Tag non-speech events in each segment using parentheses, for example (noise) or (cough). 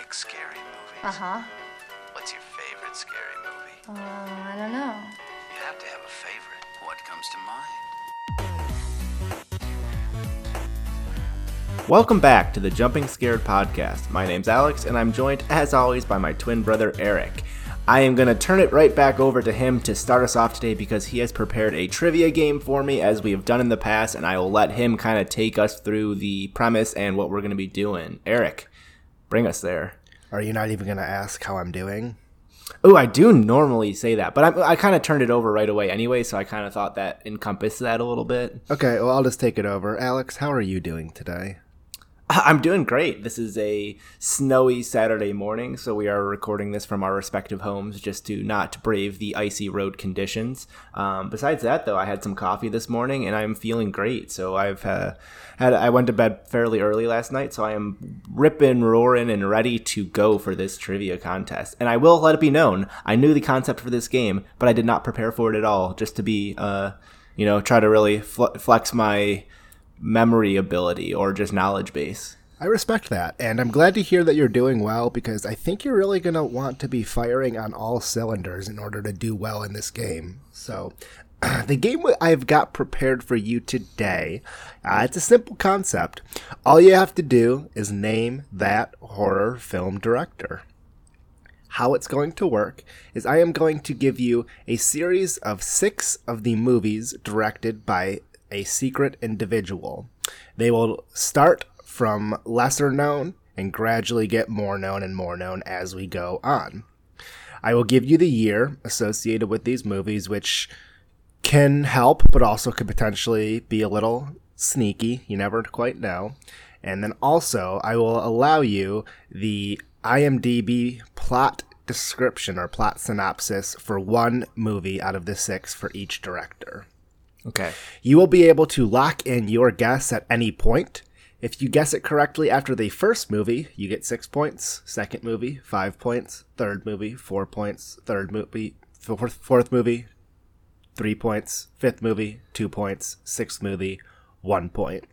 like scary movies? Uh huh. What's your favorite scary movie? Uh, I don't know. You have to have a favorite. What comes to mind? Welcome back to the Jumping Scared podcast. My name's Alex, and I'm joined, as always, by my twin brother Eric. I am going to turn it right back over to him to start us off today because he has prepared a trivia game for me, as we have done in the past, and I will let him kind of take us through the premise and what we're going to be doing. Eric, bring us there. Are you not even going to ask how I'm doing? Oh, I do normally say that, but I, I kind of turned it over right away anyway, so I kind of thought that encompassed that a little bit. Okay, well, I'll just take it over. Alex, how are you doing today? (laughs) I'm doing great. This is a snowy Saturday morning, so we are recording this from our respective homes just to not brave the icy road conditions. Um, besides that, though, I had some coffee this morning and I'm feeling great. So I've uh, had I went to bed fairly early last night, so I am ripping, roaring, and ready to go for this trivia contest. And I will let it be known, I knew the concept for this game, but I did not prepare for it at all, just to be, uh, you know, try to really fl- flex my memory ability or just knowledge base. I respect that, and I'm glad to hear that you're doing well because I think you're really going to want to be firing on all cylinders in order to do well in this game. So, (clears throat) the game I've got prepared for you today, uh, it's a simple concept. All you have to do is name that horror film director. How it's going to work is I am going to give you a series of six of the movies directed by a secret individual. They will start from lesser known and gradually get more known and more known as we go on. I will give you the year associated with these movies, which can help, but also could potentially be a little sneaky. You never quite know. And then also, I will allow you the IMDb plot description or plot synopsis for one movie out of the six for each director. Okay. You will be able to lock in your guess at any point. If you guess it correctly after the first movie, you get six points. Second movie, five points. Third movie, four points. Third movie, fourth, fourth movie, three points. Fifth movie, two points. Sixth movie, one point.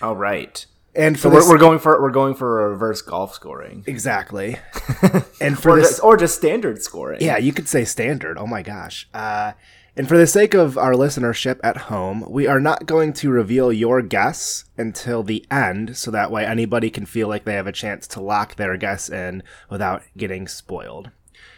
All right. And So we're, this, we're going for we're going for a reverse golf scoring, exactly. (laughs) and for or this, just, or just standard scoring. Yeah, you could say standard. Oh my gosh. Uh, and for the sake of our listenership at home, we are not going to reveal your guess until the end, so that way anybody can feel like they have a chance to lock their guess in without getting spoiled.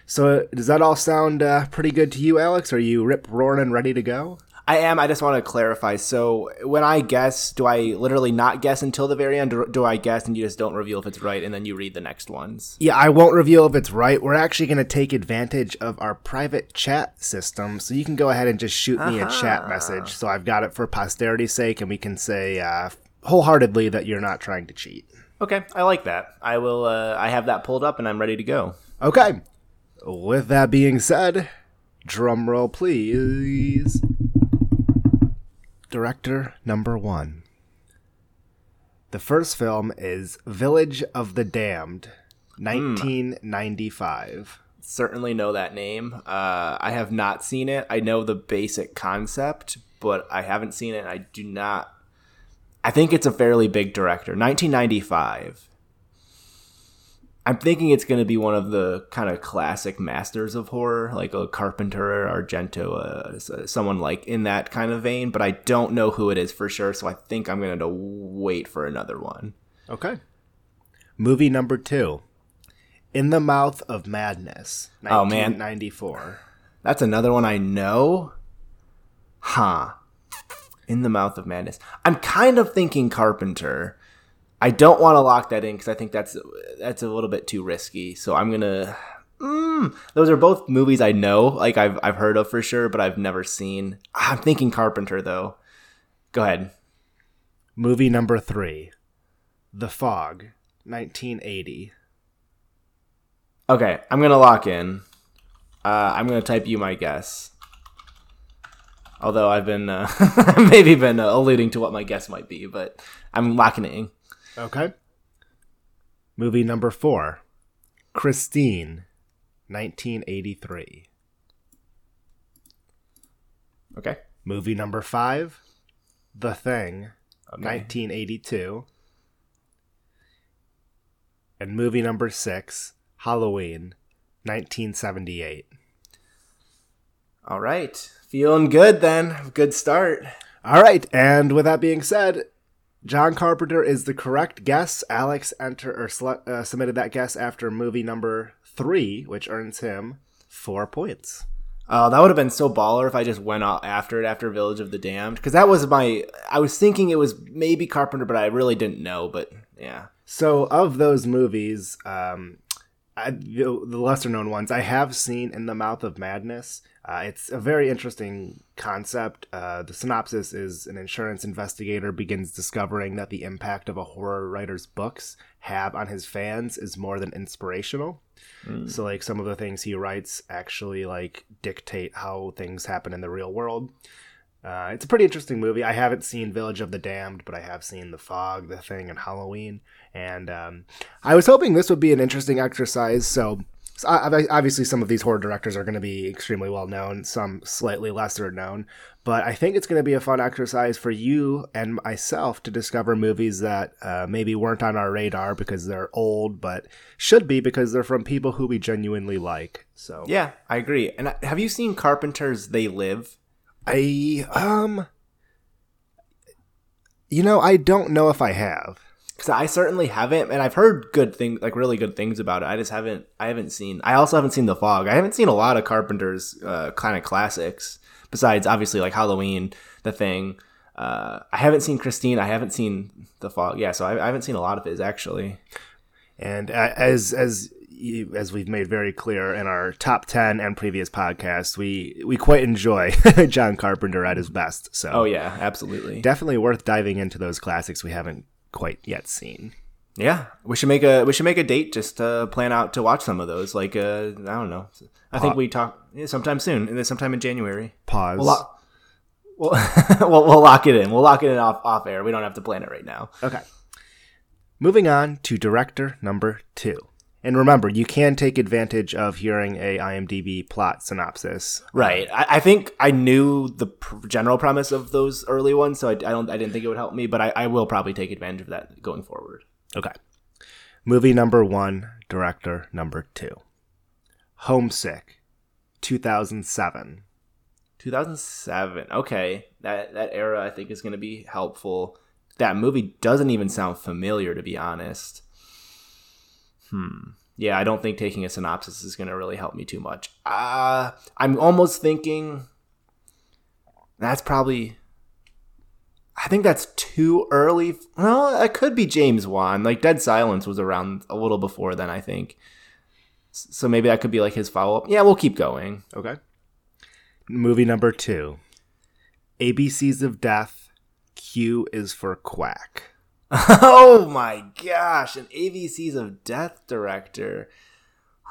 So, does that all sound uh, pretty good to you, Alex? Are you rip roaring and ready to go? I am. I just want to clarify. So when I guess, do I literally not guess until the very end, or do I guess and you just don't reveal if it's right, and then you read the next ones? Yeah, I won't reveal if it's right. We're actually going to take advantage of our private chat system, so you can go ahead and just shoot me a chat message. So I've got it for posterity's sake, and we can say uh, wholeheartedly that you're not trying to cheat. Okay, I like that. I will. Uh, I have that pulled up, and I'm ready to go. Okay. With that being said, drum roll, please. Director number one. The first film is Village of the Damned, 1995. Certainly know that name. Uh, I have not seen it. I know the basic concept, but I haven't seen it. I do not. I think it's a fairly big director. 1995. I'm thinking it's going to be one of the kind of classic masters of horror, like a Carpenter Argento, uh, someone like in that kind of vein. But I don't know who it is for sure, so I think I'm going to wait for another one. Okay. Movie number two. In the Mouth of Madness, Oh, man. ninety four. That's another one I know. Huh. In the Mouth of Madness. I'm kind of thinking Carpenter. I don't want to lock that in because I think that's that's a little bit too risky. So I'm gonna. Mm, those are both movies I know, like I've I've heard of for sure, but I've never seen. I'm thinking Carpenter though. Go ahead. Movie number three. The Fog, 1980. Okay, I'm gonna lock in. Uh, I'm gonna type you my guess. Although I've been uh, (laughs) maybe been uh, alluding to what my guess might be, but I'm locking it in. Okay. Movie number four. Christine, 1983. Okay. Movie number five. The Thing, Okay. 1982. And movie number six, Halloween, 1978. All right. Feeling good then. Good start. All right, and with that being said, John Carpenter is the correct guess. Alex enter or sele- uh, submitted that guess after movie number three, which earns him four points. Oh, that would have been so baller if I just went out after it after Village of the Damned because that was my. I was thinking it was maybe Carpenter, but I really didn't know. But yeah, So, of those movies, um, I, the, the lesser known ones, I have seen In the Mouth of Madness. Uh, it's a very interesting concept. Uh, the synopsis is an insurance investigator begins discovering that the impact of a horror writer's books have on his fans is more than inspirational. So, like, some of the things he writes actually, like, dictate how things happen in the real world. Uh, it's a pretty interesting movie. I haven't seen Village of the Damned, but I have seen The Fog, The Thing, and Halloween. And um, I was hoping this would be an interesting exercise. So, so obviously, some of these horror directors are going to be extremely well known, some slightly lesser known. But I think it's going to be a fun exercise for you and myself to discover movies that uh, maybe weren't on our radar because they're old, but should be because they're from people who we genuinely like. So, yeah, I agree. And have you seen Carpenter's They Live? I um you know, I don't know if I have. Because I certainly haven't, and I've heard good things, like really good things about it. I just haven't, I haven't seen. I also haven't seen The Fog. I haven't seen a lot of Carpenter's uh, kind of classics, besides obviously like Halloween, The Thing. Uh, I haven't seen Christine. I haven't seen The Fog. Yeah, so I, I haven't seen a lot of his actually. And uh, as as you, as we've made very clear in our top 10 and previous podcasts, we we quite enjoy (laughs) John Carpenter at his best. So Oh yeah, absolutely. definitely worth diving into those classics we haven't quite yet seen. Yeah, we should make a we should make a date just to plan out to watch some of those. Like uh, I don't know. I think we talk yeah, sometime soon, and then sometime in January. Pause. We'll, lo- we'll, (laughs) we'll we'll lock it in. We'll lock it in off off air. We don't have to plan it right now. Okay. Moving on to director number two. And remember, you can take advantage of hearing a IMDb plot synopsis. Right. I, I think I knew the pr- general premise of those early ones, so I, I don't. I didn't think it would help me, but I, I will probably take advantage of that going forward. Okay. Movie number one, director number two. Homesick, 2007. 2007. Okay, that that era I think is going to be helpful. That movie doesn't even sound familiar, to be honest. Hmm. Yeah, I don't think taking a synopsis is going to really help me too much. Uh, I'm almost thinking that's probably. I think that's too early. Well, it could be James Wan. Like Dead Silence was around a little before then, I think. So maybe that could be like his follow up. Yeah, we'll keep going. Okay. Movie number two. ABCs of Death. Q is for Quack. (laughs) Oh my gosh, an ABCs of Death director.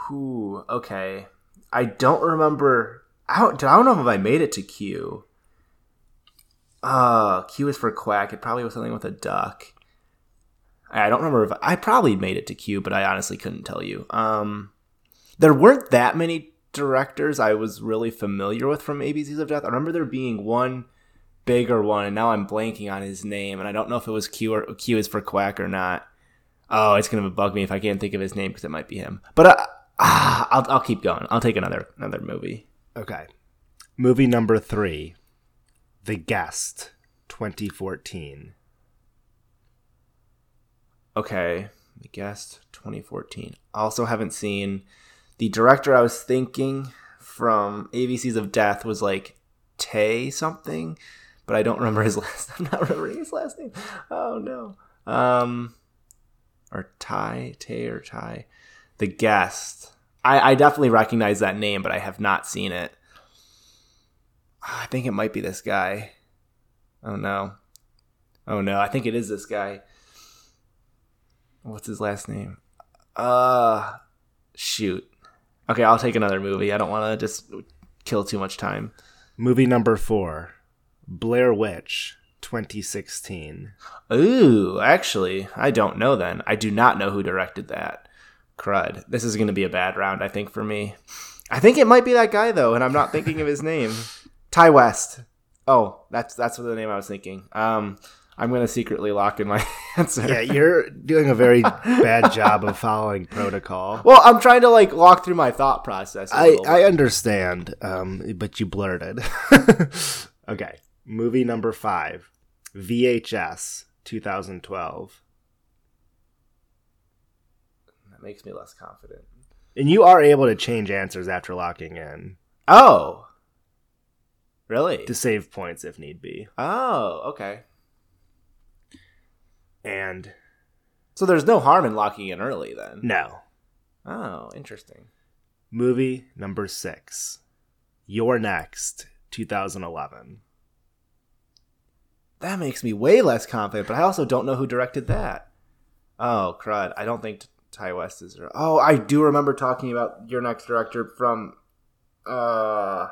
Who? Okay, I don't remember. I don't, I don't know if I made it to Q. Uh, Q is for Quack. It probably was something with a duck. I don't remember if I probably made it to Q, but I honestly couldn't tell you. Um, there weren't that many directors I was really familiar with from ABCs of Death. I remember there being one bigger one, and now I'm blanking on his name, and I don't know if it was Q or Q is for Quack or not. Oh, it's gonna bug me if I can't think of his name because it might be him. But uh, ah, I'll I'll keep going. I'll take another another movie. Okay. Movie number three. The Guest, 2014. Okay, the guest 2014. Also haven't seen the director. I was thinking from ABCs of Death was like Tay something, but I don't remember his (laughs) last. I'm not remembering his last name. Oh no. Um, or Ty Tay or Ty. The guest. I, I definitely recognize that name, but I have not seen it. I think it might be this guy. Oh no. Oh no, I think it is this guy. What's his last name? Uh shoot. Okay, I'll take another movie. I don't want to just kill too much time. Movie number four. Blair Witch, 2016. Ooh, actually, I don't know then. I do not know who directed that. Crud. This is going to be a bad round, I think, for me. I think it might be that guy, though, and I'm not thinking of his name. (laughs) Ti West. Oh, that's that's the name I was thinking. Um, I'm gonna secretly lock in my (laughs) answer. Yeah, you're doing a very (laughs) bad job of following protocol. Well, I'm trying to like walk through my thought process. a I, I understand, um, but you blurted. okay, movie number five, VHS, 2012. that makes me less confident. And you are able to change answers after locking in Oh, really? to save points if need be. oh, okay. And So there's no harm in locking in early then. no, Oh, interesting. movie number six, You're Next, 2011. That makes me way less confident, but I also don't know who directed that. Oh, crud. I don't think Ti West is. Oh, I do remember talking about you're next director from. Uh,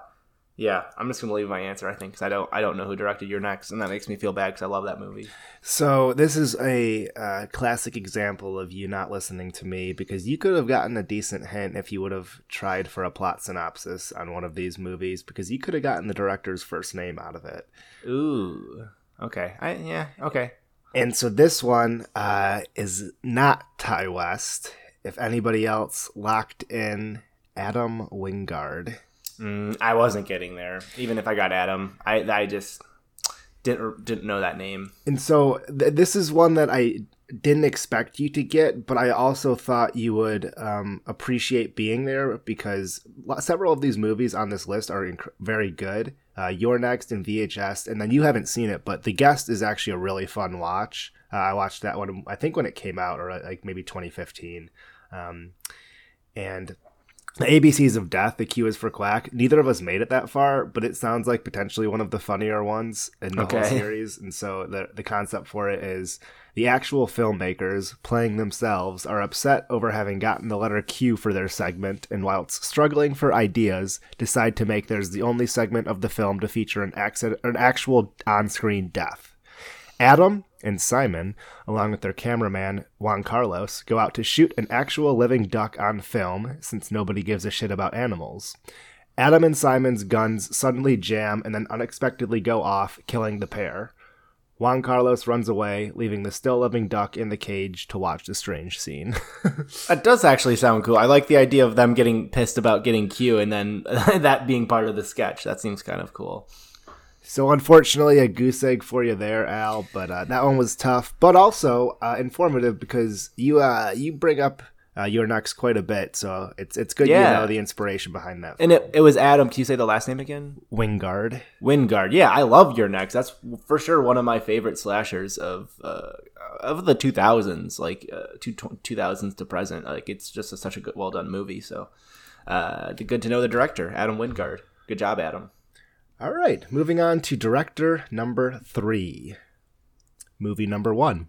yeah, I'm just gonna leave my answer. I think because I don't, I don't know who directed you're next, and that makes me feel bad because I love that movie. So this is a uh, classic example of you not listening to me because you could have gotten a decent hint if you would have tried for a plot synopsis on one of these movies because you could have gotten the director's first name out of it. Ooh, okay. I yeah, okay. And so this one uh, is not Ti West. If anybody else locked in Adam Wingard. Mm, I wasn't getting there, even if I got Adam. I I just didn't didn't know that name. And so th- this is one that I didn't expect you to get, but I also thought you would um, appreciate being there because several of these movies on this list are inc- very good. Uh, You're Next and VHS, and then you haven't seen it, but The Guest is actually a really fun watch. Uh, I watched that one, I think, when it came out, or like maybe 2015. Um, and the ABCs of Death, the Q is for Quack. Neither of us made it that far, but it sounds like potentially one of the funnier ones in the whole (laughs) series. And so the the concept for it is the actual filmmakers playing themselves are upset over having gotten the letter Q for their segment, and whilst struggling for ideas, decide to make theirs the only segment of the film to feature an accident, an actual on-screen death. Adam and Simon, along with their cameraman Juan Carlos, go out to shoot an actual living duck on film since nobody gives a shit about animals. Adam and Simon's guns suddenly jam and then unexpectedly go off, killing the pair. Juan Carlos runs away, leaving the still living duck in the cage to watch the strange scene. (laughs) That does actually sound cool. I like the idea of them getting pissed about getting Q and then (laughs) that being part of the sketch. That seems kind of cool. So unfortunately, a goose egg for you there, Al. But uh, that one was tough, but also uh, informative because you uh, you bring up uh, you're next quite a bit. So it's it's good Yeah. you know the inspiration behind that. And it, it was Adam. Can you say the last name again? Wingard. Wingard. Yeah, I love You're Next. That's for sure one of my favorite slashers of uh, of the 2000s, like uh, two, 2000s to present. Like it's just a, such a good, well done movie. So uh, good to know the director, Adam Wingard. Good job, Adam. All right, moving on to director number three. Movie number one,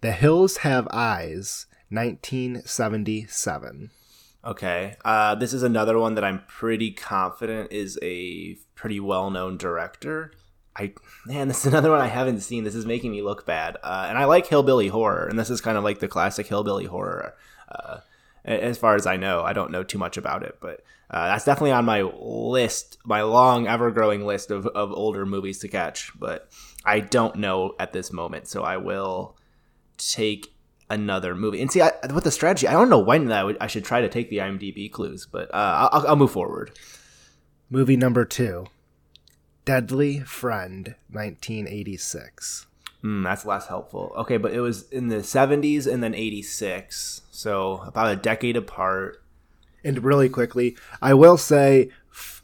The Hills Have Eyes, 1977. Okay. Uh, this is another one that I'm pretty confident is a pretty well known director. I man, this is another one I haven't seen. This is making me look bad. Uh, and I like hillbilly horror, and this is kind of like the classic hillbilly horror. Uh, as far as I know, I don't know too much about it, but uh, that's definitely on my list, my long, ever growing list of, of older movies to catch. But I don't know at this moment, so I will take another movie. And see, I, with the strategy, I don't know when that I, would, I should try to take the IMDb clues, but uh, I'll, I'll move forward. Movie number two, Deadly Friend, 1986. Hmm, that's less helpful. Okay, but it was in the 70s and then 86, so about a decade apart. And really quickly, I will say,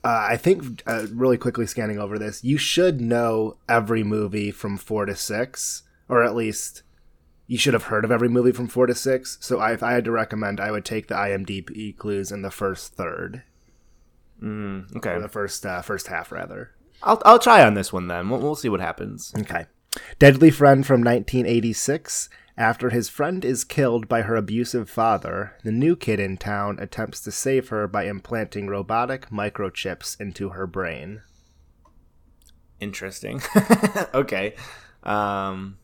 uh, I think uh, really quickly scanning over this, you should know every movie from four to six, or at least you should have heard of every movie from four to six. So I, if I had to recommend, I would take the IMDb clues in the first third, Okay, or the first uh, first half rather. I'll, I'll try on this one then. We'll, we'll see what happens. Okay. Deadly Friend from 1986. After his friend is killed by her abusive father, the new kid in town attempts to save her by implanting robotic microchips into her brain. Interesting. (laughs) okay. Um,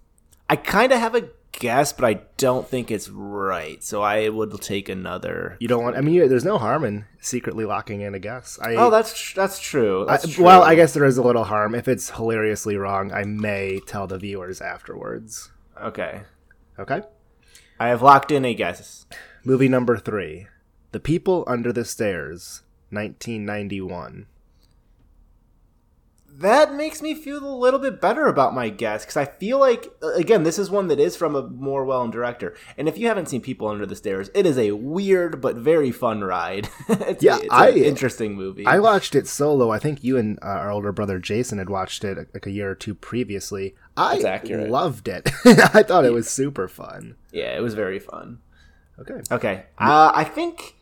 I kind of have a guess, but I don't think it's right. So I would take another. You don't want. I mean, you, there's no harm in secretly locking in a guess. I, Oh, that's tr- that's true. I- That's true. well, I guess there is a little harm if it's hilariously wrong. I may tell the viewers afterwards. Okay, Okay. I have locked in a guess. Movie number three, The People Under the Stairs, 1991. That makes me feel a little bit better about my guess because I feel like again this is one that is from a more well-known director, and if you haven't seen People Under the Stairs, it is a weird but very fun ride. (laughs) it's Yeah, a, it's I- an interesting movie. I watched it solo. I think you and uh, our older brother Jason had watched it like a year or two previously. I loved it. (laughs) I thought it was super fun. yeah, it was very fun. Okay. Okay, uh, I think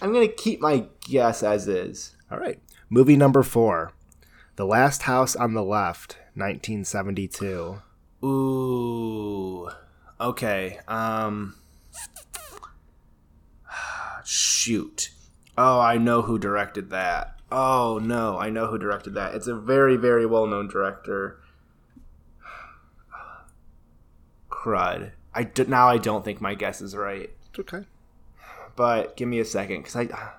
I'm gonna keep my guess as is. All right. Movie number four, The Last House on the Left, 1972. Ooh. Okay. Um. (sighs) Shoot. Oh, I know who directed that. Oh no, I know who directed that. It's a very, very well-known director. (sighs) Crud. I d- now I don't think my guess is right, It's okay. but give me a second, because I. (sighs)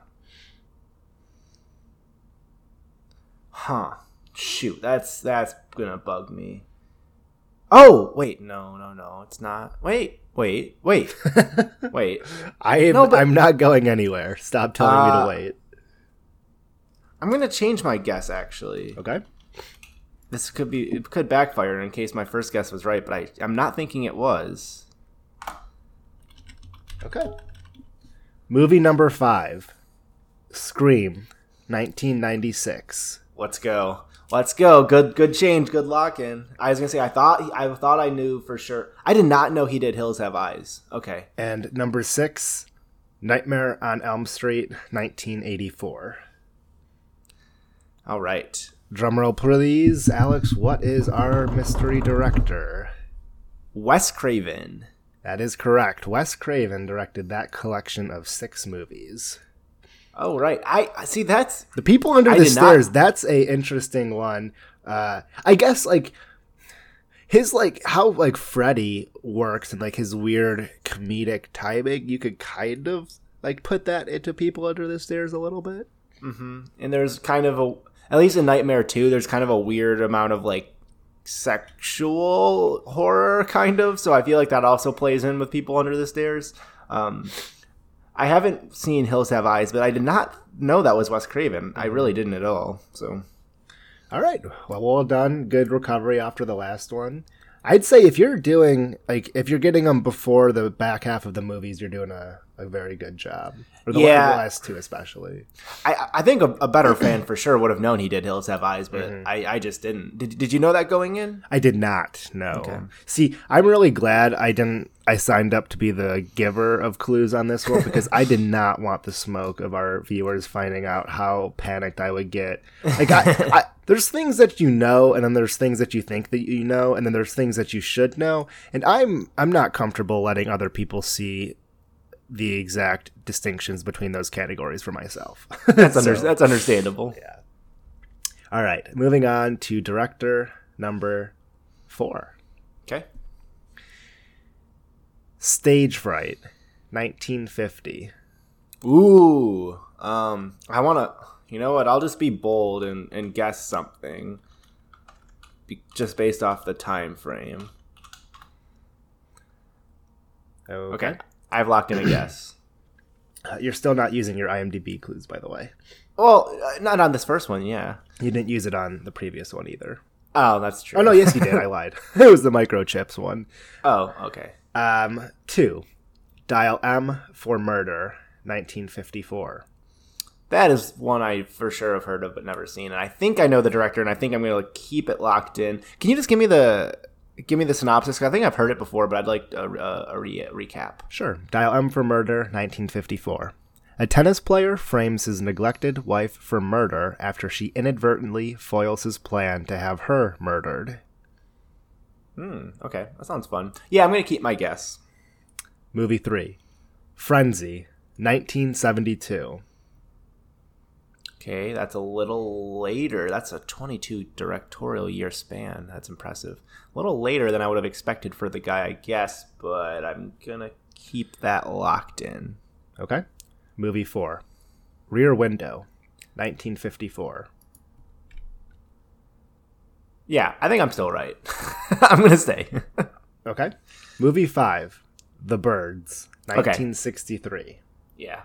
Huh. Shoot, that's that's gonna bug me. Oh wait, no, no, no, it's not. Wait, wait, wait, (laughs) wait. I am, No, but- I'm not going anywhere. Stop telling me Uh, to wait. I'm gonna change my guess. Actually, Okay. this could be it could backfire in case my first guess was right, but I I'm not thinking it was. Okay. Movie number five, Scream, 1996. Let's go. Let's go. Good good change. Good lock in. I was gonna say I thought I thought I knew for sure. I did not know he did Hills Have Eyes. Okay. And number six, Nightmare on Elm Street, 1984. All right. Drumroll, please. Alex, what is our mystery director? Wes Craven. That is correct. Wes Craven directed that collection of six movies. Oh right. I see. That's The People Under I the did not- Stairs, that's a interesting one. Uh, I guess, like, his, like, how, like, Freddy works and, like, his weird comedic timing, you could kind of, like, put that into People Under the Stairs a little bit. and there's kind of a at least in Nightmare Two. There's kind of a weird amount of like sexual horror, kind of. So I feel like that also plays in with people under the stairs. Um, I haven't seen Hills Have Eyes, but I did not know that was Wes Craven. I really mm-hmm. didn't at all. So All right. Well, well done. Good recovery after the last one. I'd say if you're doing like if you're getting them before the back half of the movies, you're doing a, a very good job. Or the, Yeah. the last two especially. I, I think a, a better fan for sure would have known he did Hills Have Eyes, but mm-hmm. I, I just didn't. Did, did you know that going in? I did not. No. See, I'm really glad I didn't. I signed up to be the giver of clues on this one because I did (laughs) not want the smoke of our viewers finding out how panicked I would get. Like, I, I, (laughs) there's things that you know, and then there's things that you think that you know, and then there's things that you should know. And I'm I'm not comfortable letting other people see the exact distinctions between those categories for myself. (laughs) (laughs) That's, under, that's understandable. Yeah. All right, moving on to director number four. Okay. Stage Fright, 1950. Ooh. Um, I want to. You know what? I'll just be bold and, and guess something, be, just based off the time frame. Okay. I've locked in a guess. (clears throat) Uh, You're still not using your IMDb clues, by the way. Well, uh, not on this first one. Yeah. You didn't use it on the previous one either. Oh, that's true. Oh no, yes you did. I lied. (laughs) It was the microchips one. (laughs) Oh, okay. Um, two. Dial M for Murder, 1954. That is one I for sure have heard of but never seen, and I think I know the director, and I think I'm going to keep it locked in. Can you just give me the give me the synopsis. I think I've heard it before, but I'd like a, a, a re- recap. Sure. Dial M for Murder, 1954. A tennis player frames his neglected wife for murder after she inadvertently foils his plan to have her murdered. Hmm. Okay, that sounds fun. Yeah, I'm going to keep my guess. Movie 3. Frenzy, 1972. Okay, that's a little later. That's a 22 directorial year span. That's impressive. A little later than I would have expected for the guy, I guess, but I'm gonna keep that locked in. Okay. Movie four Rear Window, 1954. Yeah, I think I'm still right. (laughs) I'm gonna stay. (laughs) Okay. Movie five The Birds, 1963. yeah,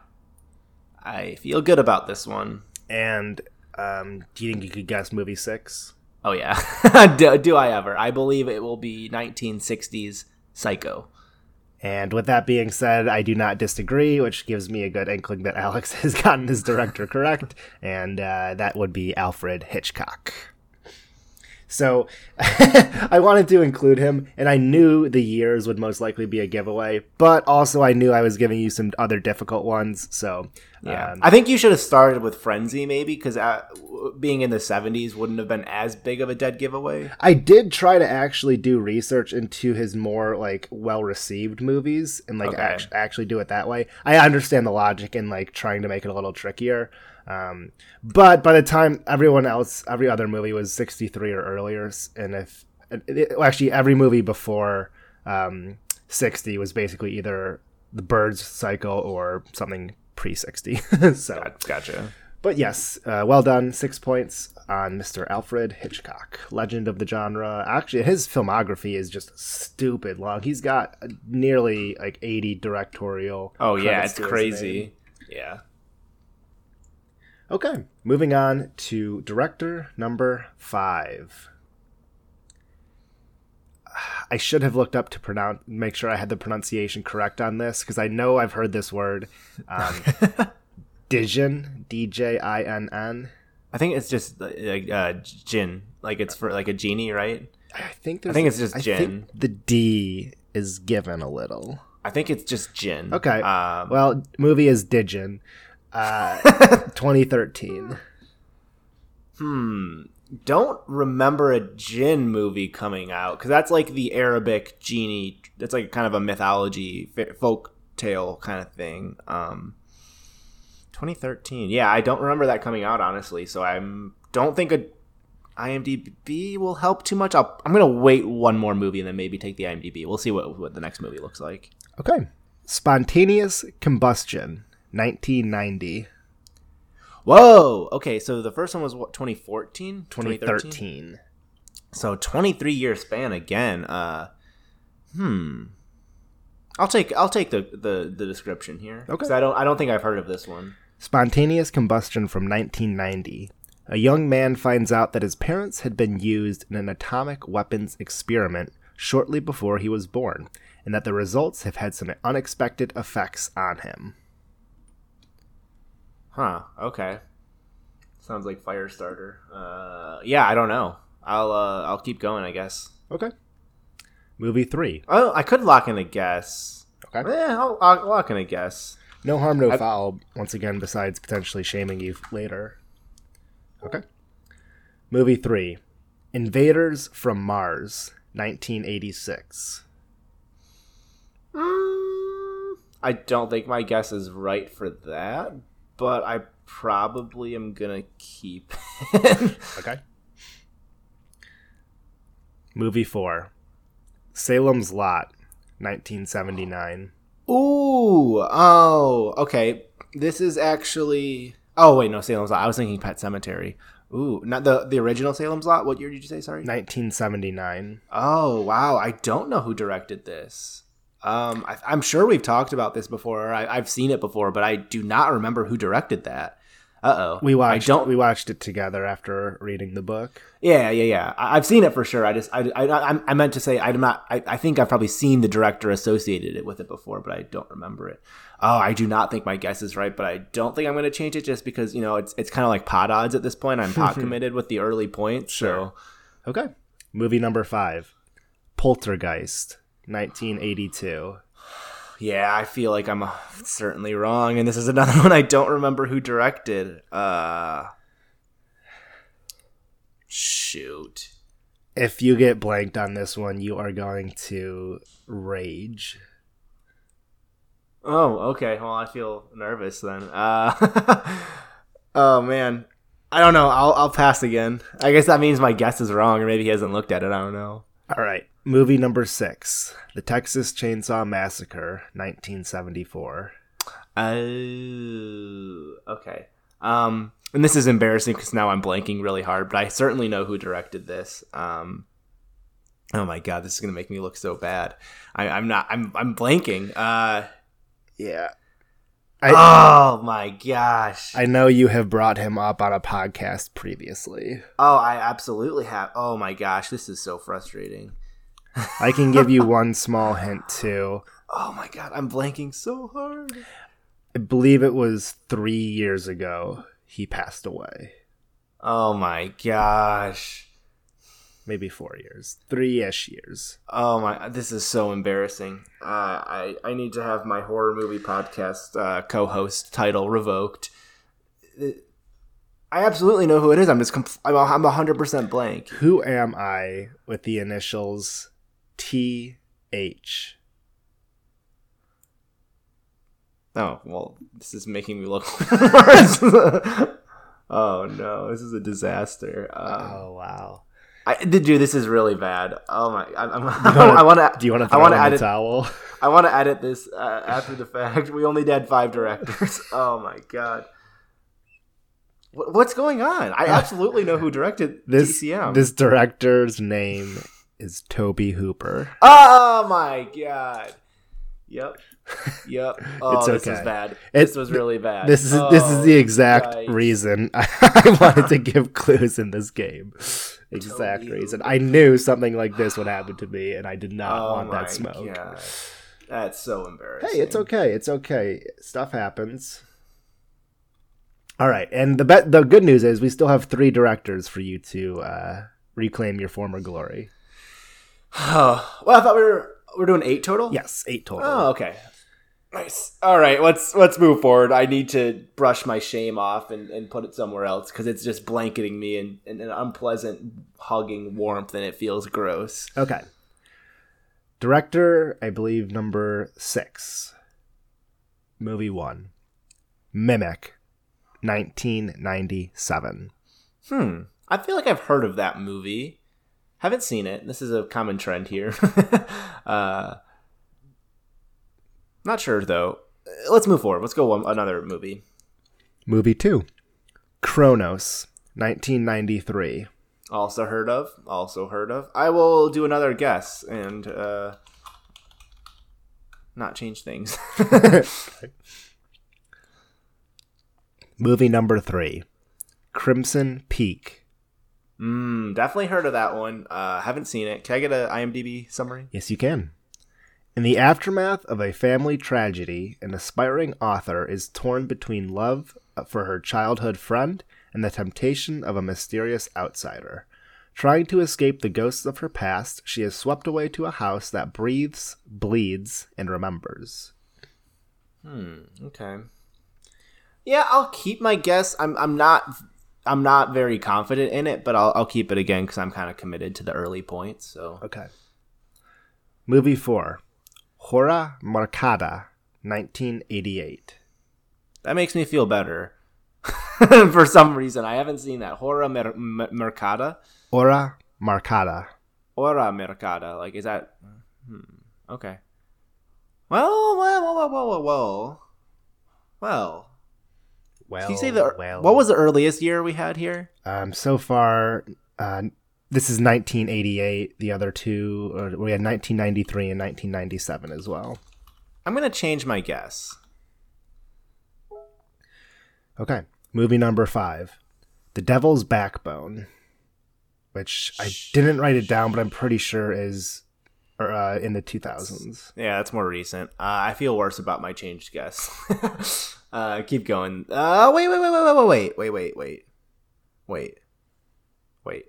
I feel good about this one. And um, do you think you could guess movie six? Oh yeah, (laughs) do, do I ever? I believe it will be 1960s Psycho. And with that being said, I do not disagree, which gives me a good inkling that Alex (laughs) has gotten his director correct, and uh, that would be Alfred Hitchcock. So (laughs) I wanted to include him, and I knew the years would most likely be a giveaway, but also I knew I was giving you some other difficult ones. So Yeah, um, I think you should have started with Frenzy maybe because uh, being in the 70s wouldn't have been as big of a dead giveaway. I did try to actually do research into his more like well received movies and like Okay. act- actually do it that way. I understand the logic in like trying to make it a little trickier. Um, but by the time everyone else, every other movie was 63 or earlier, and if it, well, actually every movie before um, 60 was basically either The Birds Psycho or something pre 60. (laughs) so, Gotcha. but yes, uh, well done. Six points on Mr. Alfred Hitchcock, legend of the genre. Actually, his filmography is just stupid long. He's got nearly like 80 directorial. Oh yeah, it's crazy. Yeah. Okay, moving on to director number five. I should have looked up to pronounce, make sure I had the pronunciation correct on this because I know I've heard this word. Um, (laughs) Dijin, D J I N N. I think it's just like uh, gin, like it's for like a genie, right? I think there's I think it's just I think the D is given a little. I think it's just Jin. Okay. Um, well, movie is Dijin, uh, (laughs) 2013. hmm. Don't remember a gin movie coming out because that's like the Arabic genie. That's like kind of a mythology folk tale kind of thing. Um, 2013. Yeah, I don't remember that coming out honestly. So I'm don't think a IMDb will help too much. I'll, I'm gonna wait one more movie and then maybe take the IMDb. We'll see what what the next movie looks like. Okay. Spontaneous Combustion, 1990. Whoa. Okay, so the first one was what 2014, 2013. So 23 year span again. Uh, hmm. I'll take I'll take the the, the description here. Okay. I don't I don't think I've heard of this one. Spontaneous Combustion from 1990. A young man finds out that his parents had been used in an atomic weapons experiment shortly before he was born, and that the results have had some unexpected effects on him. Huh. Okay. Sounds like Firestarter. Uh, yeah, I don't know. I'll uh, I'll keep going. I guess. Okay. Movie 3. Oh, I could lock in a guess. Okay. Yeah, I'll, I'll lock in a guess. No harm, no foul, once again, besides potentially shaming you later. Okay. Movie 3 Invaders from Mars, 1986. Mm, I don't think my guess is right for that, but I probably am gonna keep. (laughs) it. Okay. Movie 4 Salem's Lot, 1979. Ooh, oh, okay. This is actually. Oh wait, no, Salem's Lot. I was thinking Pet Sematary. Ooh, not the the original Salem's Lot. What year did you say? Sorry. 1979. Oh wow, I don't know who directed this. Um, I, I'm sure we've talked about this before. I, I've seen it before, but I do not remember who directed that. Uh oh. We watched I don't. we watched it together after reading the book. Yeah, yeah, yeah. I, I've seen it for sure. I just, I, I, I, I meant to say I'm not. I, I think I've probably seen the director associated it with it before, but I don't remember it. Oh, I do not think my guess is right, but I don't think I'm going to change it just because you know it's it's kind of like pot odds at this point. I'm (laughs) pot committed with the early points, so Okay. Movie number 5 Poltergeist, 1982. yeah, I feel like I'm uh, certainly wrong, and this is another (laughs) one I don't remember who directed. Uh, shoot. If you get blanked on this one, you are going to rage. Oh, okay. Well, I feel nervous then. Uh, (laughs) oh man, I don't know. I'll I'll pass again. I guess that means my guess is wrong, or maybe he hasn't looked at it. I don't know. All right. Movie number six The Texas Chainsaw Massacre, 1974. Oh, okay. Um, and this is embarrassing because now I'm blanking really hard, but I certainly know who directed this. Um, oh my god, this is gonna make me look so bad. I, I'm not. I'm I'm blanking. Uh, Yeah. I, oh my gosh. I know you have brought him up on a podcast previously. oh, I absolutely have. Oh my gosh, this is so frustrating. I can give you one small hint too. (laughs) Oh my god, I'm blanking so hard. I believe it was three years ago he passed away. Oh my gosh. Maybe four years. Three ish years. Oh my! This is so embarrassing. Uh, I I need to have my horror movie podcast uh, co-host title revoked. I absolutely know who it is. I'm just compl- I'm I'm hundred percent blank. Who am I with the initials T H? Oh well, this is making me look (laughs) worse. (laughs) oh no, this is a disaster. Um, Oh wow. I do this is really bad. Oh my! I'm, I'm, (laughs) wanna- I want to. Do you want to I want to edit. towel? I want to edit this uh, after the fact. We only had five directors. Oh my god. What, what's going on? I absolutely know who directed This TCM. this director's name is Tobe Hooper. oh my god. Yep. (laughs) Yep. Oh, It's this is okay. bad. It- this was really bad. This is this is the Oh, exact yikes. reason (laughs) I wanted to (laughs) give clues in this game. Exact Tobe reason. Hooper. I knew something like this would happen to me, and I did not Oh want that smoke. god. That's so embarrassing. Hey, it's okay. It's okay. Stuff happens. All right, and the be- the good news is we still have three directors for you to uh, reclaim your former glory. Oh, (sighs) well, I thought we were we're doing eight total. Yes, eight total. Oh, okay. Nice. All right, let's let's move forward. I need to brush my shame off and, and put it somewhere else because it's just blanketing me in, in an unpleasant hugging warmth and it feels gross. Okay. Director, I believe number six. Movie one. Mimic, 1997. Hmm. I feel like I've heard of that movie. Haven't seen it. This is a common trend here. (laughs) uh, not sure though. Let's move forward. Let's go one, another movie. Movie two. Cronos, 1993. Also heard of. Also heard of. I will do another guess and uh, not change things. (laughs) Movie number three. Crimson Peak. Mm, definitely heard of that one. Uh, haven't seen it. Can I get an IMDb summary? Yes, you can. In the aftermath of a family tragedy, an aspiring author is torn between love for her childhood friend and the temptation of a mysterious outsider. Trying to escape the ghosts of her past, she is swept away to a house that breathes, bleeds, and remembers. Hmm. Okay. Yeah, I'll keep my guess. I'm. I'm not. I'm not very confident in it, but I'll. I'll keep it again because I'm kind of committed to the early points. So. Okay. Movie 4 Hora Marcada, 1988. That makes me feel better. (laughs) For some reason, I haven't seen that. Hora Mer- Mer- Mercada. Hora Marcada. Hora Mercada. Like, is that? Hmm. Okay. Well, well, well, well, well, well. Well, Well, can you say the well. what was the earliest year we had here? Um, so far, uh, this is 1988. The other two, or we had 1993 and 1997 as well. I'm gonna change my guess. Okay. Movie number five The Devil's Backbone, which I didn't write it down, but I'm pretty sure is uh, in the 2000s. Yeah, that's more recent. Uh, I feel worse about my changed guess. (laughs) uh, keep going. Uh, wait, wait, wait, wait, wait, wait, wait, wait, wait, wait, wait,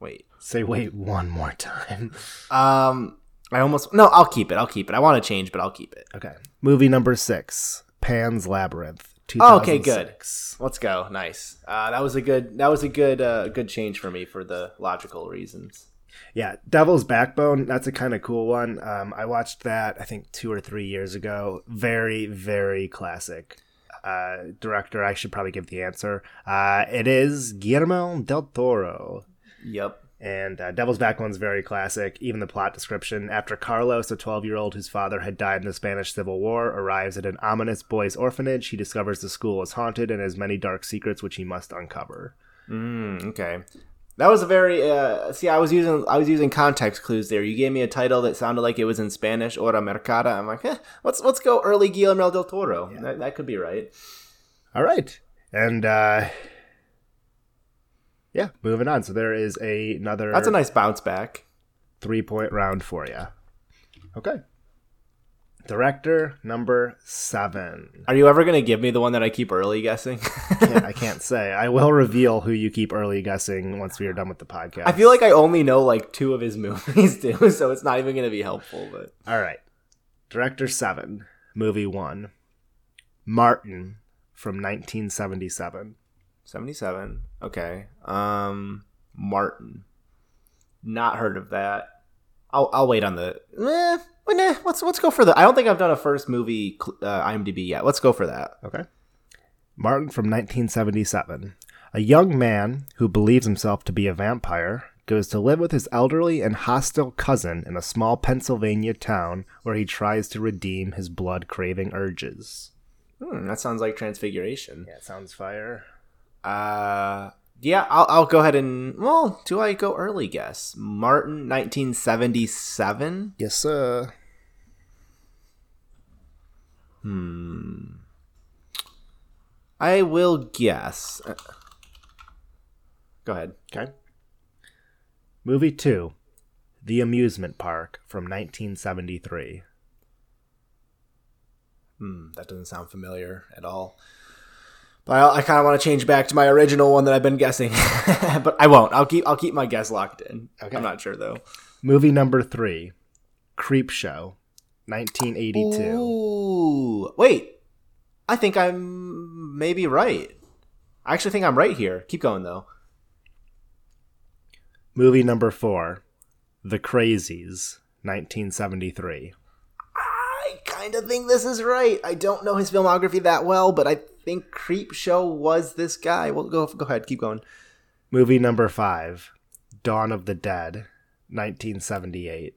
wait. Say wait one more time. (laughs) Um, I almost no. I'll keep it. I'll keep it. I want to change, but I'll keep it. Okay. Movie number six Pan's Labyrinth. Oh, okay, good. Let's go. Nice. Uh, that was a good. That was a good. Uh, good change for me for the logical reasons. Yeah, Devil's Backbone. That's a kind of cool one. Um, I watched that I think two or three years ago. Very, very classic. uh, director, I should probably give the answer. Uh, it is Guillermo del Toro. Yep. And uh, Devil's Backbone's very classic. Even the plot description. After Carlos, a 12 year old whose father had died in the Spanish Civil War, arrives at an ominous boys' orphanage, he discovers the school is haunted and has many dark secrets which he must uncover. Mm, okay. That was a very uh, see. I was using I was using context clues there. You gave me a title that sounded like it was in Spanish, "Hora Mercada." I'm like, eh, let's let's go early Guillermo del Toro. That, that could be right. All right, and uh, yeah, moving on. So there is a, another. That's a nice bounce back. three point round for you. Okay. Director number seven. Are you ever gonna give me the one that I keep early guessing? I (laughs) can't say. I will reveal who you keep early guessing once we are done with the podcast. I feel like I only know like two of his (laughs) movies too, so it's not even gonna be helpful. But All right. Director seven, movie one. Martin from 1977. seventy-seven. Okay. Um, Martin. Not heard of that. I'll I'll wait on the. Eh, well, nah, let's let's go for the. I don't think I've done a first movie uh, IMDb yet. Let's go for that. Okay. Martin from 1977. A young man who believes himself to be a vampire goes to live with his elderly and hostile cousin in a small Pennsylvania town where he tries to redeem his blood craving urges. Hmm, that sounds like Transfiguration. Yeah, it sounds fire. Uh, yeah, I'll I'll go ahead and well, do I go early guess? Martin, nineteen seventy seven. Yes, sir. Hmm. I will guess. Uh, Go ahead. Okay. Movie 2 The Amusement Park from 1973. Hmm, that doesn't sound familiar at all. But I, I kind of want to change back to my original one that I've been guessing, (laughs) but I won't. I'll keep I'll keep my guess locked in. Okay. I'm not sure though. Movie number 3 Creepshow 1982. Ooh, wait. I think I'm maybe right. I actually think I'm right here. Keep going though. Movie number 4 The Crazies 1973. I kind of think this is right. I don't know his filmography that well, but I think Creepshow was this guy. Well, go go ahead, keep going. Movie number 5 Dawn of the Dead 1978.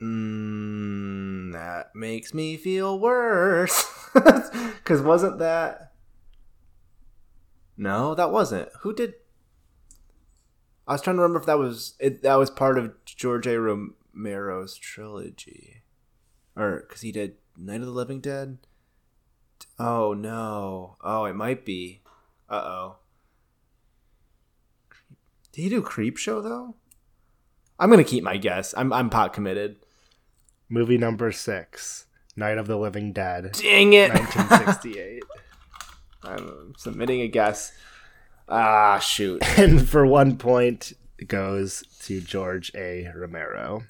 Mm, that makes me feel worse. (laughs) Because wasn't that? No, that wasn't. Who did? I was trying to remember if that was it. That was part of George A. Romero's trilogy, or because he did Night of the Living Dead. Oh no! Oh, it might be. Uh oh. Did he do Creepshow though? I'm gonna keep my guess. I'm I'm pot committed. Movie number 6 Night of the Living Dead Dang it! 1968. (laughs) (laughs) I'm submitting a guess. Ah, shoot. and for one point goes to George A. Romero.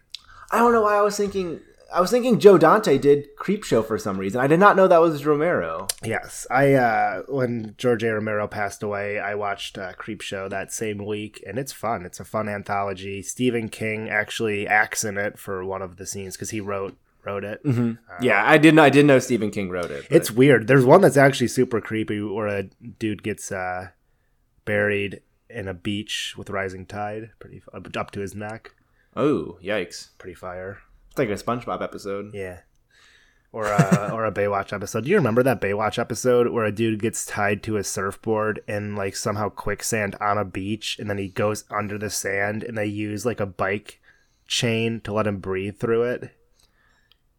I don't know why I was thinking. I was thinking Joe Dante did Creepshow for some reason. I did not know that was Romero. Yes, I uh when George A. Romero passed away, I watched uh, Creepshow that same week, and it's fun. It's a fun anthology. Stephen King actually acts in it for one of the scenes because he wrote wrote it. yeah, I didn't. I didn't know Stephen King wrote it. but- It's weird. There's one that's actually super creepy where a dude gets uh buried in a beach with rising tide, pretty up to his neck. oh yikes! Pretty fire. It's like a SpongeBob episode. Yeah. Or a, or a Baywatch episode. Do you remember that Baywatch episode where a dude gets tied to a surfboard and like somehow quicksand on a beach and then he goes under the sand and they use like a bike chain to let him breathe through it?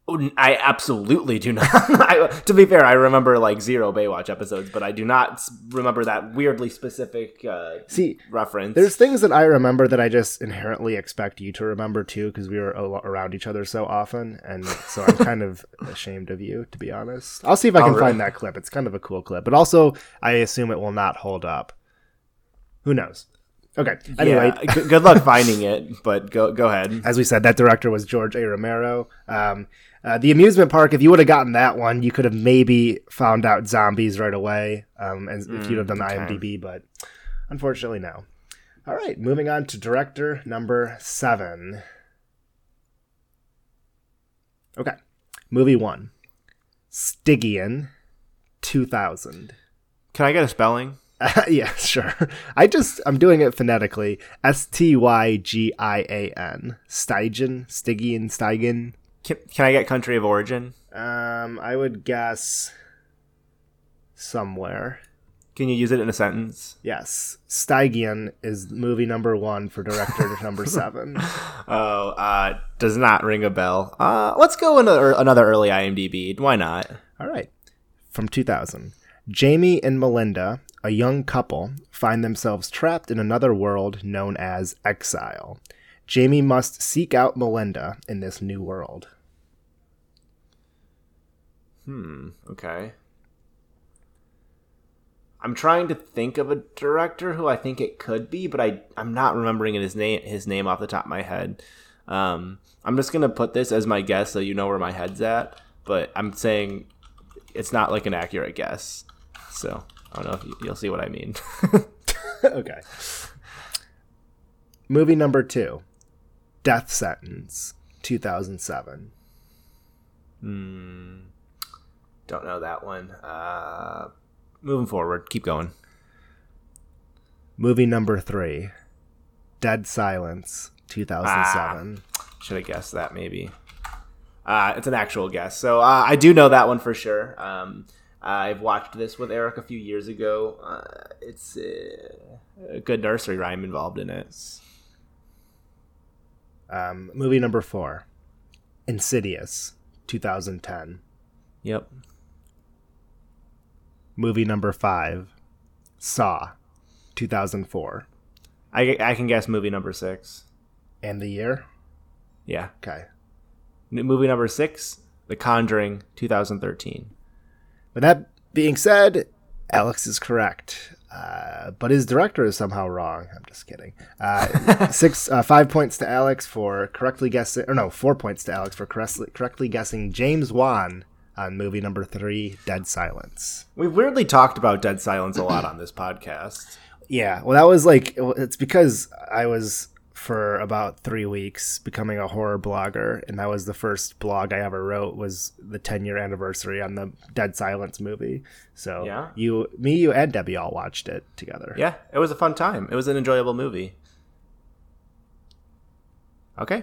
Oh, I absolutely do not. (laughs) I, to be fair, I remember like zero Baywatch episodes, but I do not remember that weirdly specific uh, See, reference. there's things that I remember that I just inherently expect you to remember too because we were a- around each other so often and so I'm kind of (laughs) ashamed of you to be honest. I'll see if I can find that clip. It's kind of a cool clip, but also I assume it will not hold up. Who knows? Okay. Anyway, yeah, (laughs) g- good luck finding it, but go go ahead. as we said, that director was George A. Romero. Um, uh, the amusement park. If you would have gotten that one, you could have maybe found out zombies right away. Um, and if you'd have done the okay. IMDb, but unfortunately, no. All right, moving on to director number seven. Okay, movie one, Stygian 2000. Can I get a spelling? (laughs) yeah, sure. I just I'm doing it phonetically. S T Y G I A N. Stygian, Stygian, Stygian. Can, can I get country of origin? Um, I would guess somewhere. Can you use it in a sentence? Yes, Stygian is movie number one for director (laughs) number seven. Oh, uh, does not ring a bell. Uh, let's go another another early IMDb. Why not? All right, from 2000. Jamie and Melinda, a young couple, find themselves trapped in another world known as exile. Jamie must seek out Melinda in this new world. Hmm. Okay. I'm trying to think of a director who I think it could be, but I I'm not remembering his name his name off the top of my head. Um, I'm just gonna put this as my guess, so you know where my head's at. But I'm saying it's not like an accurate guess. So I don't know if you, you'll see what I mean. (laughs) okay. Movie number two Death Sentence, 2007. Hmm. don't know that one. Uh, moving forward, keep going. Movie number three Dead Silence, 2007. Should have guessed that maybe. Uh, it's an actual guess. So uh, I do know that one for sure. Um, I've watched this with Eric a few years ago. Uh, it's uh, a good nursery rhyme involved in it. Um, movie number four Insidious, 2010. Yep. Movie number five Saw, 2004. I, I can guess movie number six. And the year? Yeah. Okay. N- Movie number six, The Conjuring, 2013. With that being said, Alex is correct. Uh, but his director is somehow wrong. I'm just kidding. Uh, (laughs) six, uh, five points to Alex for correctly guessing, or no, four points to Alex for correctly, correctly guessing James Wan on movie number three, Dead Silence. We've weirdly talked about Dead Silence a lot on this podcast. Yeah, well, that was like it's because I was for about three weeks becoming a horror blogger, and that was the first blog I ever wrote. Was the ten year anniversary on the Dead Silence movie. So Yeah. you, me, you, and Debbie all watched it together. Yeah, it was a fun time. It was an enjoyable movie. Okay.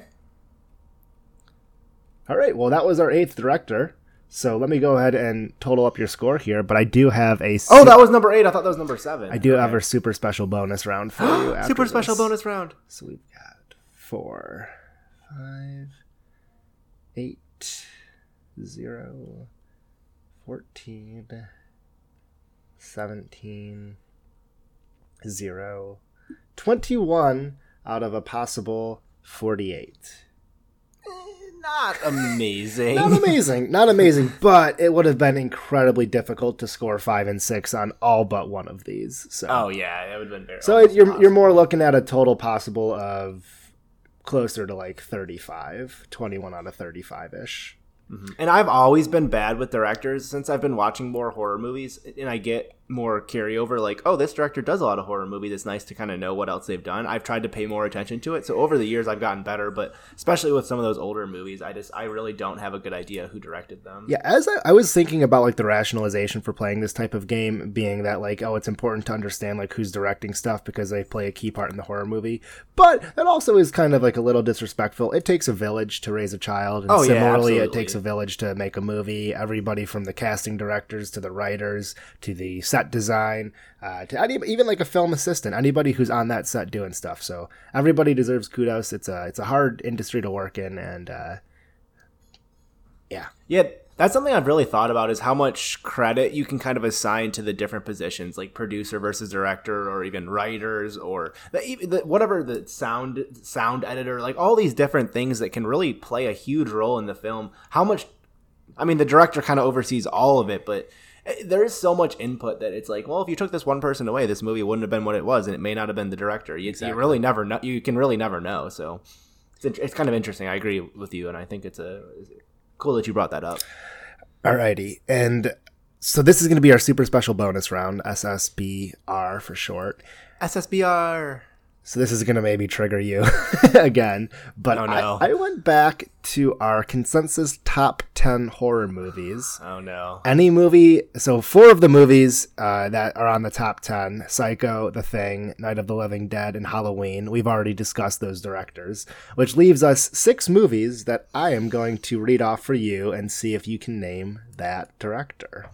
All right. Well, that was our eighth director. So let me go ahead and total up your score here. But I do have a Oh, that was number eight. I thought that was number seven. I do have a super special bonus round for (gasps) you. after super special this. bonus round. So we've got four, five, eight, zero, fourteen, seventeen, zero, twenty-one out of a possible forty-eight. Eh. Not amazing. Not amazing, not amazing, but it would have been incredibly difficult to score five and six on all but one of these. So, oh yeah, that would have been very. so it, you're you're more looking at a total possible of closer to like 35, 21 out of 35 ish. Mm-hmm. And I've always been bad with directors since I've been watching more horror movies, and I get more carryover. Like, oh, this director does a lot of horror movies. It's nice to kind of know what else they've done. I've tried to pay more attention to it. So over the years, I've gotten better. But especially with some of those older movies, I just I really don't have a good idea who directed them. Yeah, as I, I was thinking about like the rationalization for playing this type of game being that like oh it's important to understand like who's directing stuff because they play a key part in the horror movie, but that also is kind of like a little disrespectful. It takes a village to raise a child, and Oh, yeah, similarly, it takes a village to make a movie. Everybody from the casting directors to the writers to the set design uh, to any, even like a film assistant, anybody who's on that set doing stuff. So everybody deserves kudos. It's a it's a hard industry to work in, and uh, yeah. Yeah, that's something I've really thought about is how much credit you can kind of assign to the different positions, like producer versus director, or even writers, or the, the, whatever the sound sound editor, like all these different things that can really play a huge role in the film. How much? I mean, the director kind of oversees all of it, but there is so much input that it's like, well, if you took this one person away, this movie wouldn't have been what it was, and it may not have been the director. You, you really never know. You can really never know. So it's it's kind of interesting. I agree with you, and I think it's a it's cool that you brought that up. Alrighty. And so this is going to be our super special bonus round, SSBR for short. SSBR. So this is going to maybe trigger you (laughs) again. But Oh, no. I, I went back to our consensus top 10 horror movies. Oh no. Any movie, so four of the movies uh, that are on the top 10 Psycho, The Thing, Night of the Living Dead, and Halloween. We've already discussed those directors, which leaves us six movies that I am going to read off for you and see if you can name that director.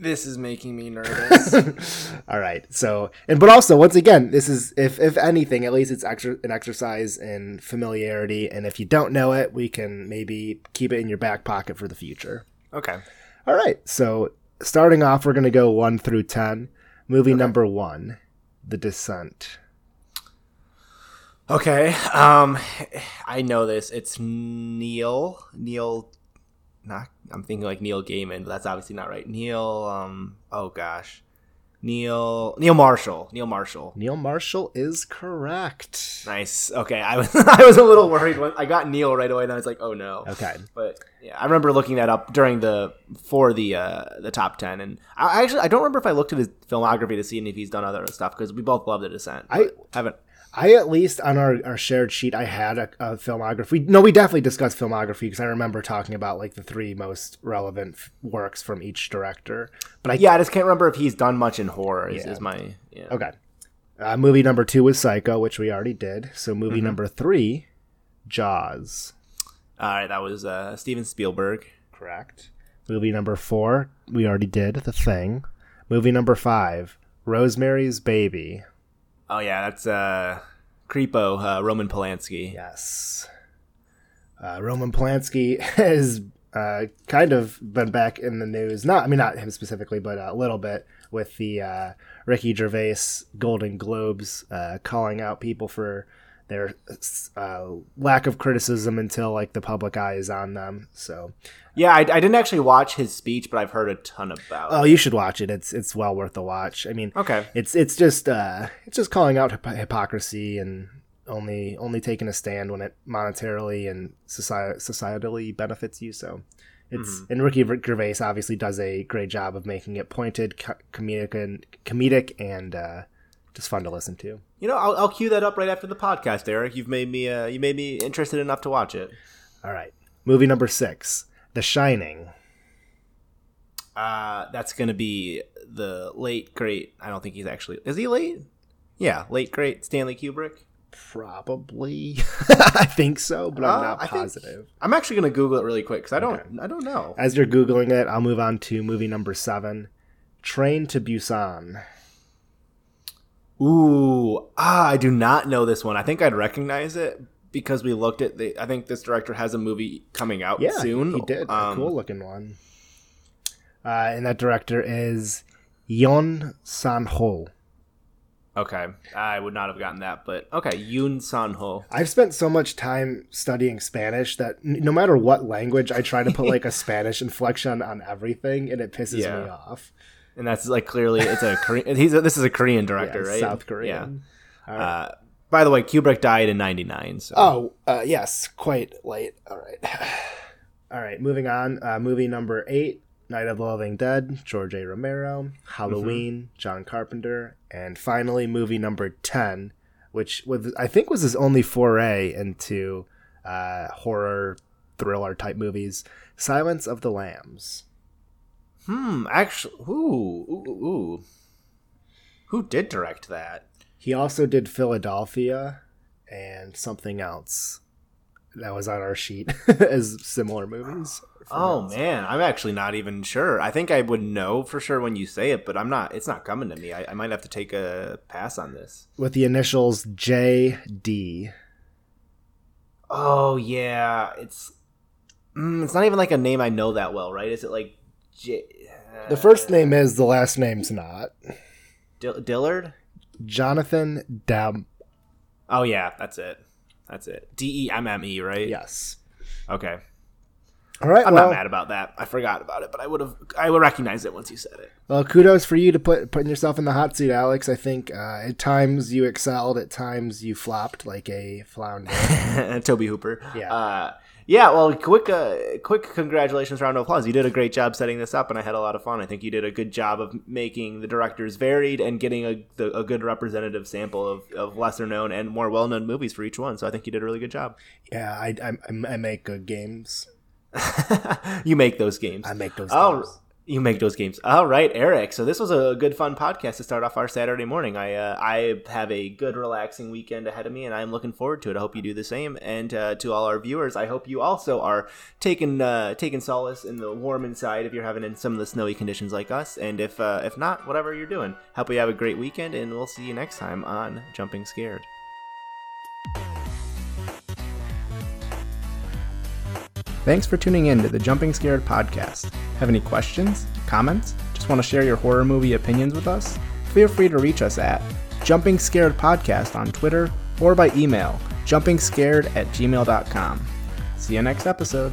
This is making me nervous. (laughs) All right. So, and but also once again, this is if if anything, at least it's extra an exercise in familiarity. And if you don't know it, we can maybe keep it in your back pocket for the future. okay. All right. So starting off, we're gonna go one through ten. Movie number one, The Descent. Okay. Um, I know this. It's Neil. Neil. Not. I'm thinking like Neil Gaiman, but that's obviously not right. Neil. Um. Oh gosh. Neil. Neil Marshall. Neil Marshall. Neil Marshall is correct. Nice. Okay. I was. (laughs) I was a little worried when I got Neil right away, and I was like, oh no. Okay. But yeah, I remember looking that up during the for the uh, the top ten, and I I actually I don't remember if I looked at his filmography to see if he's done other stuff because we both love The Descent. I- haven't. I at least on our, our shared sheet I had a, a filmography. No, we definitely discussed filmography because I remember talking about like the three most relevant f- works from each director. But I Yeah, I just can't remember if he's done much in horror. Is, Yeah. is my yeah. Okay. Uh, movie number two was Psycho, which we already did. So movie number three, Jaws. All right, that was uh, Steven Spielberg. Correct. Movie number four, we already did The Thing. Movie number five, Rosemary's Baby. Oh yeah, that's uh, Creepo uh, Roman Polanski. Yes. Uh, Roman Polanski (laughs) has uh, kind of been back in the news. Not, I mean, not him specifically, but a little bit with the uh, Ricky Gervais Golden Globes uh, calling out people for their uh, lack of criticism until like the public eye is on them. So, Yeah, I, I didn't actually watch his speech, but I've heard a ton about. It. Oh, you should watch it. It's it's well worth the watch. I mean, Okay. it's it's just uh, it's just calling out hypo- hypocrisy and only only taking a stand when it monetarily and society, societally benefits you. So it's and Ricky Gervais obviously does a great job of making it pointed, co- comedic and comedic and uh, just fun to listen to. You know, I'll, I'll cue that up right after the podcast, Eric. You've made me uh, you made me interested enough to watch it. All right, movie number six, The Shining. Uh, that's gonna be the late great. I don't think he's actually is he late? Yeah, late great Stanley Kubrick. Probably, (laughs) I think so, but I'm Uh, not I think- positive. I'm actually gonna Google it really quick because I don't I don't know. As you're googling it, I'll move on to movie number seven, Train to Busan. Ooh, ah, I do not know this one. I think I'd recognize it because we looked at the. I think this director has a movie coming out Yeah, soon. he did. Um, a cool looking one. Uh, and that director is Yeon Sang-ho. Okay, I would not have gotten that, but okay, Yoon San Ho. I've spent so much time studying Spanish that no matter what language, I try to put like a (laughs) Spanish inflection on everything, and it pisses Yeah. me off. And that's like clearly it's a Korean. (laughs) He's a, this is a Korean director, Yeah, right? South Korean. Yeah. Uh, by the way, Kubrick died in '99. So Oh, uh, yes, quite late. All right. (sighs) All right, moving on. Uh, movie number eight Night of the Living Dead, George A. Romero. Halloween, John Carpenter. And finally, movie number 10, which was, I think was his only foray into uh, horror thriller type movies Silence of the Lambs. Hmm, actually, ooh, ooh, ooh, who did direct that? He also did Philadelphia and something else that was on our sheet (laughs) as similar movies. Oh man, I'm actually not even sure. I think I would know for sure when you say it, but I'm not. It's not coming to me. I, I might have to take a pass on this. With the initials J.D. Oh yeah, it's mm, it's not even like a name I know that well, right? Is it like J- uh, The first name is, the last name's not. Dill- Dillard? Jonathan Demme. Oh yeah, that's it. That's it. D E M M E, right? Yes. Okay. All right, I'm well, not mad about that. I forgot about it, but I would have. I would recognize it once you said it. well, kudos for you to put putting yourself in the hot seat, Alex. I think uh, at times you excelled, at times you flopped like a flounder. (laughs) Tobe Hooper. Yeah. Uh, yeah. Well, quick, uh, quick congratulations, round of applause. You did a great job setting this up, and I had a lot of fun. I think you did a good job of making the directors varied and getting a, the, a good representative sample of, of lesser known and more well known movies for each one. So I think you did a really good job. yeah, I, I I make good games. (laughs) you make those games. I make those Oh, games. You make those games. All right, Eric. So this was a good, fun podcast to start off our Saturday morning. I uh, I have a good, relaxing weekend ahead of me, and I'm looking forward to it. I hope you do the same. And uh, to all our viewers, I hope you also are taking uh, taking solace in the warm inside if you're having in some of the snowy conditions like us. And if uh, if not, whatever you're doing, hope you have a great weekend, and we'll see you next time on Jumping Scared. Thanks for tuning in to the Jumping Scared podcast. Have any questions, comments? Just want to share your horror movie opinions with us? Feel free to reach us at Jumping Scared Podcast on Twitter or by email jumpingscared at gmail.com. See you next episode.